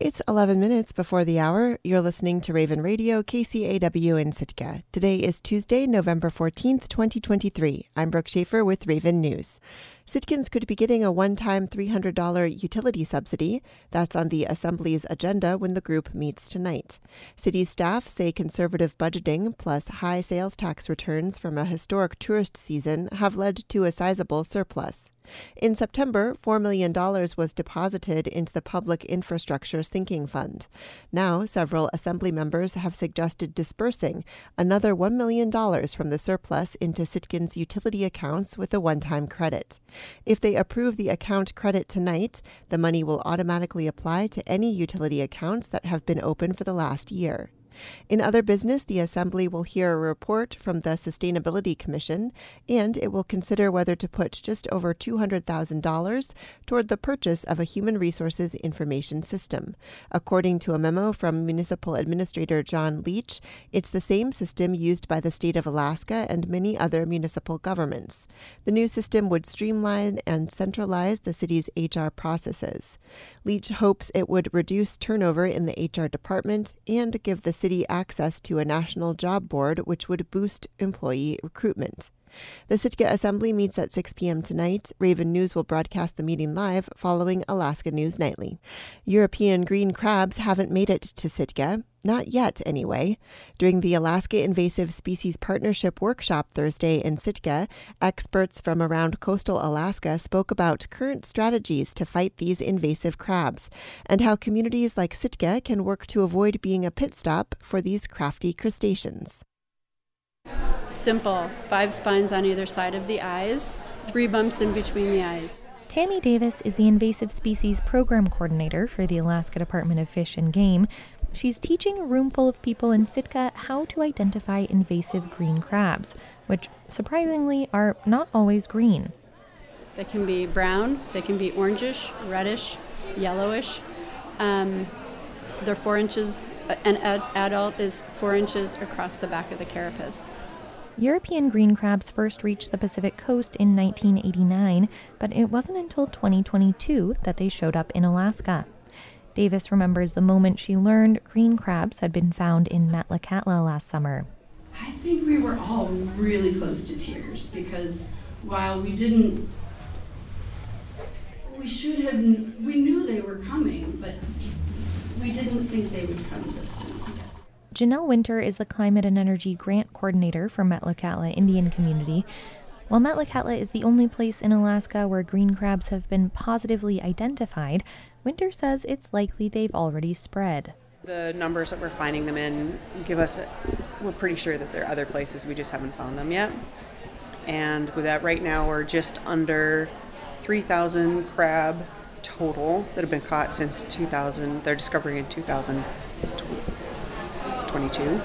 It's 11 minutes before the hour. You're listening to Raven Radio, KCAW in Sitka. Today is Tuesday, November 14th, 2023. I'm Brooke Schaefer with Raven News. Sitkans could be getting a one time $300 utility subsidy. That's on the Assembly's agenda when the group meets tonight. City staff say conservative budgeting plus high sales tax returns from a historic tourist season have led to a sizable surplus. In September, $4 million was deposited into the Public Infrastructure Sinking Fund. Now, several Assembly members have suggested dispersing another $1 million from the surplus into Sitkans' utility accounts with a one time credit. If they approve the account credit tonight, the money will automatically apply to any utility accounts that have been open for the last year. In other business, the Assembly will hear a report from the Sustainability Commission, and it will consider whether to put just over $200,000 toward the purchase of a human resources information system. According to a memo from Municipal Administrator John Leach, it's the same system used by the state of Alaska and many other municipal governments. The new system would streamline and centralize the city's HR processes. Leach hopes it would reduce turnover in the HR department and give the city access to a national job board, which would boost employee recruitment. The Sitka Assembly meets at 6 p.m. tonight. Raven News will broadcast the meeting live following Alaska News Nightly. European green crabs haven't made it to Sitka. Not yet, anyway. During the Alaska Invasive Species Partnership Workshop Thursday in Sitka, experts from around coastal Alaska spoke about current strategies to fight these invasive crabs and how communities like Sitka can work to avoid being a pit stop for these crafty crustaceans. Simple five spines on either side of the eyes, three bumps in between the eyes. Tammy Davis is the Invasive Species Program Coordinator for the Alaska Department of Fish and Game. She's teaching a room full of people in Sitka how to identify invasive green crabs, which surprisingly are not always green. They can be brown, they can be orangish, reddish, yellowish. Um, they're four inches, uh, an ad- adult is four inches across the back of the carapace. European green crabs first reached the Pacific coast in 1989, but it wasn't until 2022 that they showed up in Alaska. Davis remembers the moment she learned green crabs had been found in Metlakatla last summer. I think we were all really close to tears because while we didn't, we should have, we knew they were coming, but we didn't think they would come this soon, I guess. Janelle Winter is the Climate and Energy Grant Coordinator for Metlakatla Indian Community. While Metlakatla is the only place in Alaska where green crabs have been positively identified, Winter says it's likely they've already spread. The numbers that we're finding them in give us, we're pretty sure that there are other places, we just haven't found them yet. And with that, right now, we're just under 3,000 crab total that have been caught since 2000. They're discovering in 2022.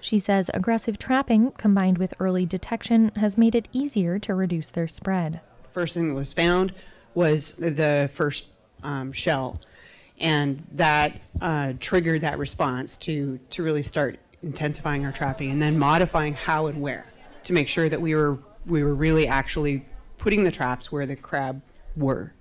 She says aggressive trapping combined with early detection has made it easier to reduce their spread. First thing that was found was the first um, shell, and that uh, triggered that response to to really start intensifying our trapping and then modifying how and where to make sure that we were we were really actually putting the traps where the crab were,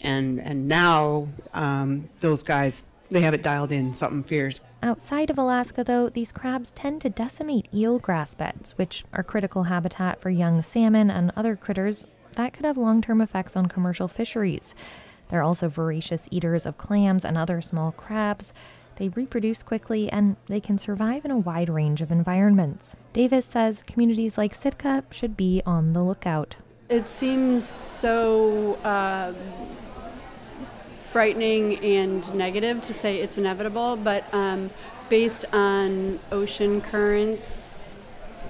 and and now um, those guys they have it dialed in something fierce. Outside of Alaska, though, these crabs tend to decimate eelgrass beds, which are critical habitat for young salmon and other critters that could have long term effects on commercial fisheries. They're also voracious eaters of clams and other small crabs. They reproduce quickly and they can survive in a wide range of environments. Davis says communities like Sitka should be on the lookout. It seems so uh, frightening and negative to say it's inevitable, but um, based on ocean currents,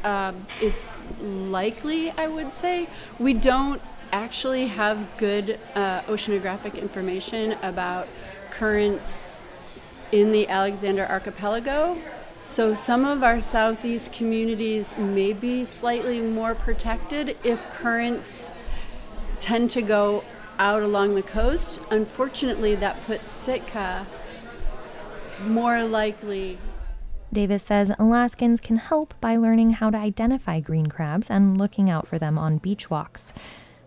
uh, it's likely, I would say. We don't actually have good uh, oceanographic information about currents in the Alexander Archipelago. So some of our southeast communities may be slightly more protected if currents tend to go out along the coast. Unfortunately, that puts Sitka more likely. Davis says Alaskans can help by learning how to identify green crabs and looking out for them on beach walks.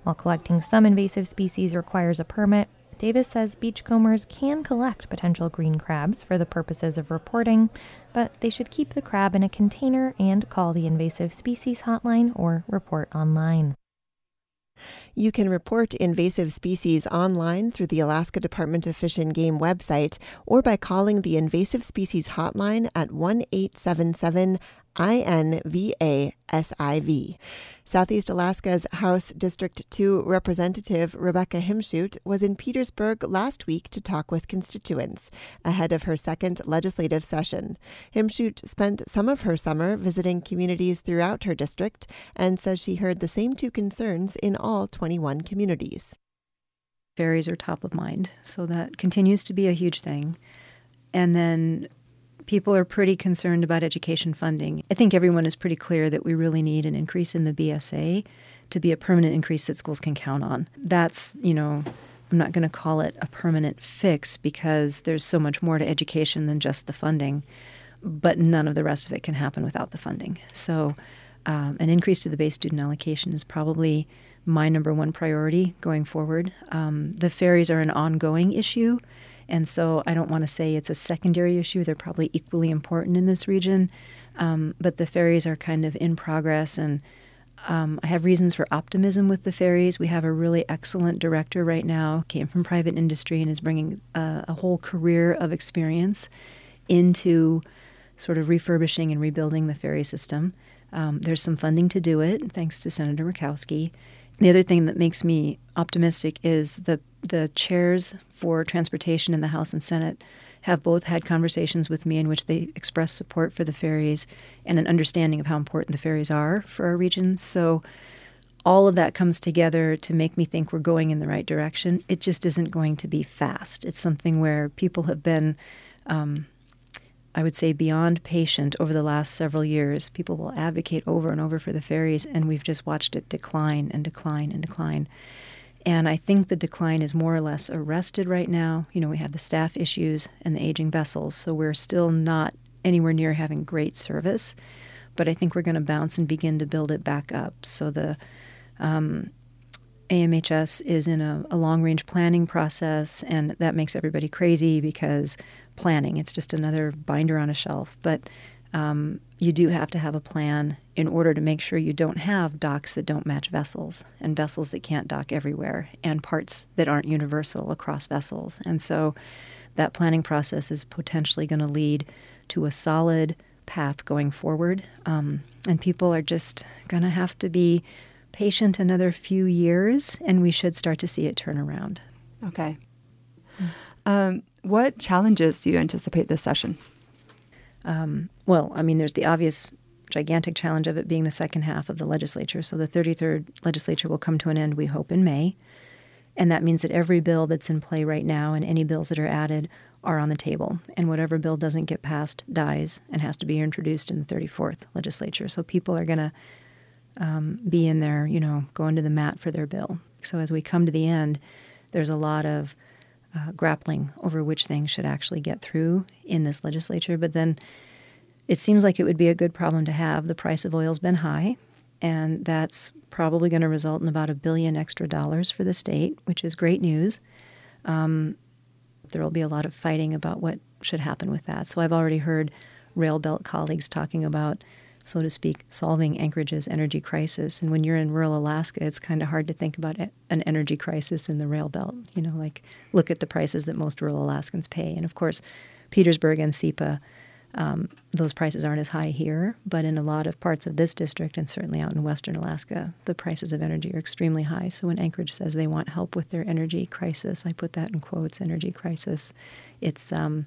While collecting some invasive species requires a permit, Davis says beachcombers can collect potential green crabs for the purposes of reporting, but they should keep the crab in a container and call the invasive species hotline or report online. You can report invasive species online through the Alaska Department of Fish and Game website or by calling the Invasive Species Hotline at 1 877 INVASIV. Southeast Alaska's House District 2 Representative Rebecca Himschoot was in Petersburg last week to talk with constituents ahead of her second legislative session. Himschoot spent some of her summer visiting communities throughout her district and says she heard the same two concerns in all 21 communities. Ferries are top of mind, so that continues to be a huge thing. And then people are pretty concerned about education funding. I think everyone is pretty clear that we really need an increase in the BSA to be a permanent increase that schools can count on. That's, you know, I'm not going to call it a permanent fix because there's so much more to education than just the funding, but none of the rest of it can happen without the funding. So, um, an increase to the base student allocation is probably my number one priority going forward. Um, the ferries are an ongoing issue. And so I don't want to say it's a secondary issue. They're probably equally important in this region. Um, but the ferries are kind of in progress, and um, I have reasons for optimism with the ferries. We have a really excellent director right now, came from private industry and is bringing a, a whole career of experience into sort of refurbishing and rebuilding the ferry system. Um, there's some funding to do it, thanks to Senator Murkowski. The other thing that makes me optimistic is the the chairs for transportation in the House and Senate have both had conversations with me in which they express support for the ferries and an understanding of how important the ferries are for our region. So all of that comes together to make me think we're going in the right direction. It just isn't going to be fast. It's something where people have been um, I would say, beyond patient over the last several years. People will advocate over and over for the ferries, and we've just watched it decline and decline and decline. And I think the decline is more or less arrested right now. You know, we have the staff issues and the aging vessels, so we're still not anywhere near having great service. But I think we're going to bounce and begin to build it back up. So the um, AMHS is in a, a long range planning process, and that makes everybody crazy because planning. It's just another binder on a shelf. But um, you do have to have a plan in order to make sure you don't have docks that don't match vessels and vessels that can't dock everywhere and parts that aren't universal across vessels. And so that planning process is potentially going to lead to a solid path going forward. Um, and people are just going to have to be patient another few years, and we should start to see it turn around. Okay. Um, what challenges do you anticipate this session? Um, well, I mean, there's the obvious gigantic challenge of it being the second half of the legislature. So the 33rd legislature will come to an end, we hope, in May. And that means that every bill that's in play right now and any bills that are added are on the table. And whatever bill doesn't get passed dies and has to be introduced in the 34th legislature. So people are going to um, be in there, you know, going to the mat for their bill. So as we come to the end, there's a lot of uh, grappling over which things should actually get through in this legislature. But then it seems like it would be a good problem to have. The price of oil's been high, and that's probably going to result in about a billion extra dollars for the state, which is great news. Um, there will be a lot of fighting about what should happen with that. So I've already heard rail belt colleagues talking about so to speak, solving Anchorage's energy crisis. And when you're in rural Alaska, it's kind of hard to think about an energy crisis in the rail belt. You know, like look at the prices that most rural Alaskans pay. And of course, Petersburg and SEAPA, um, those prices aren't as high here, but in a lot of parts of this district and certainly out in western Alaska, the prices of energy are extremely high. So when Anchorage says they want help with their energy crisis, I put that in quotes, energy crisis, it's um,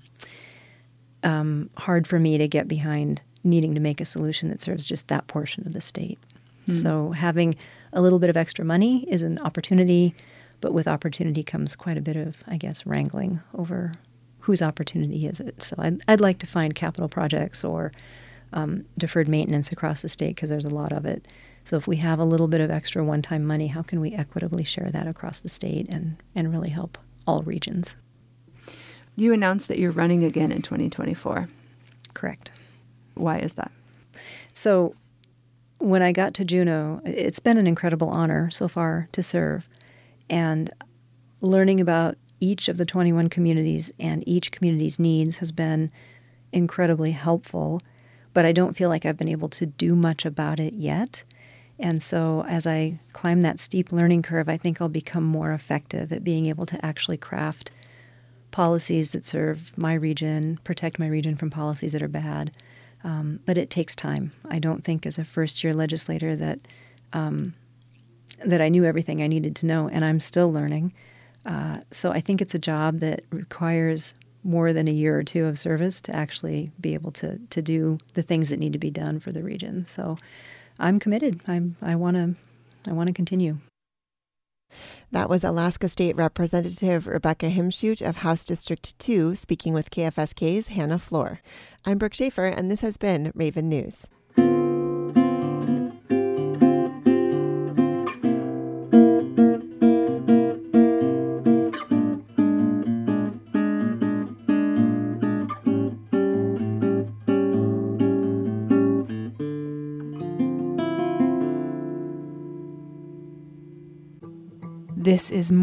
um, hard for me to get behind needing to make a solution that serves just that portion of the state. Mm-hmm. So having a little bit of extra money is an opportunity, but with opportunity comes quite a bit of, I guess, wrangling over whose opportunity is it. So I'd, I'd like to find capital projects or um, deferred maintenance across the state because there's a lot of it. So if we have a little bit of extra one-time money, how can we equitably share that across the state and, and really help all regions? You announced that you're running again in 2024. Correct. Why is that? So, when I got to Juneau, it's been an incredible honor so far to serve. And learning about each of the 21 communities and each community's needs has been incredibly helpful, but I don't feel like I've been able to do much about it yet. And so, as I climb that steep learning curve, I think I'll become more effective at being able to actually craft policies that serve my region, protect my region from policies that are bad. Um, but it takes time. I don't think, as a first year legislator, that um, that I knew everything I needed to know, and I'm still learning. Uh, so I think it's a job that requires more than a year or two of service to actually be able to to do the things that need to be done for the region. So I'm committed. I'm I want to I want to continue. That was Alaska State Representative Rebecca Himschoot of House District 2 speaking with KFSK's Hannah Flor. I'm Brooke Schaefer, and this has been Raven News. This is more.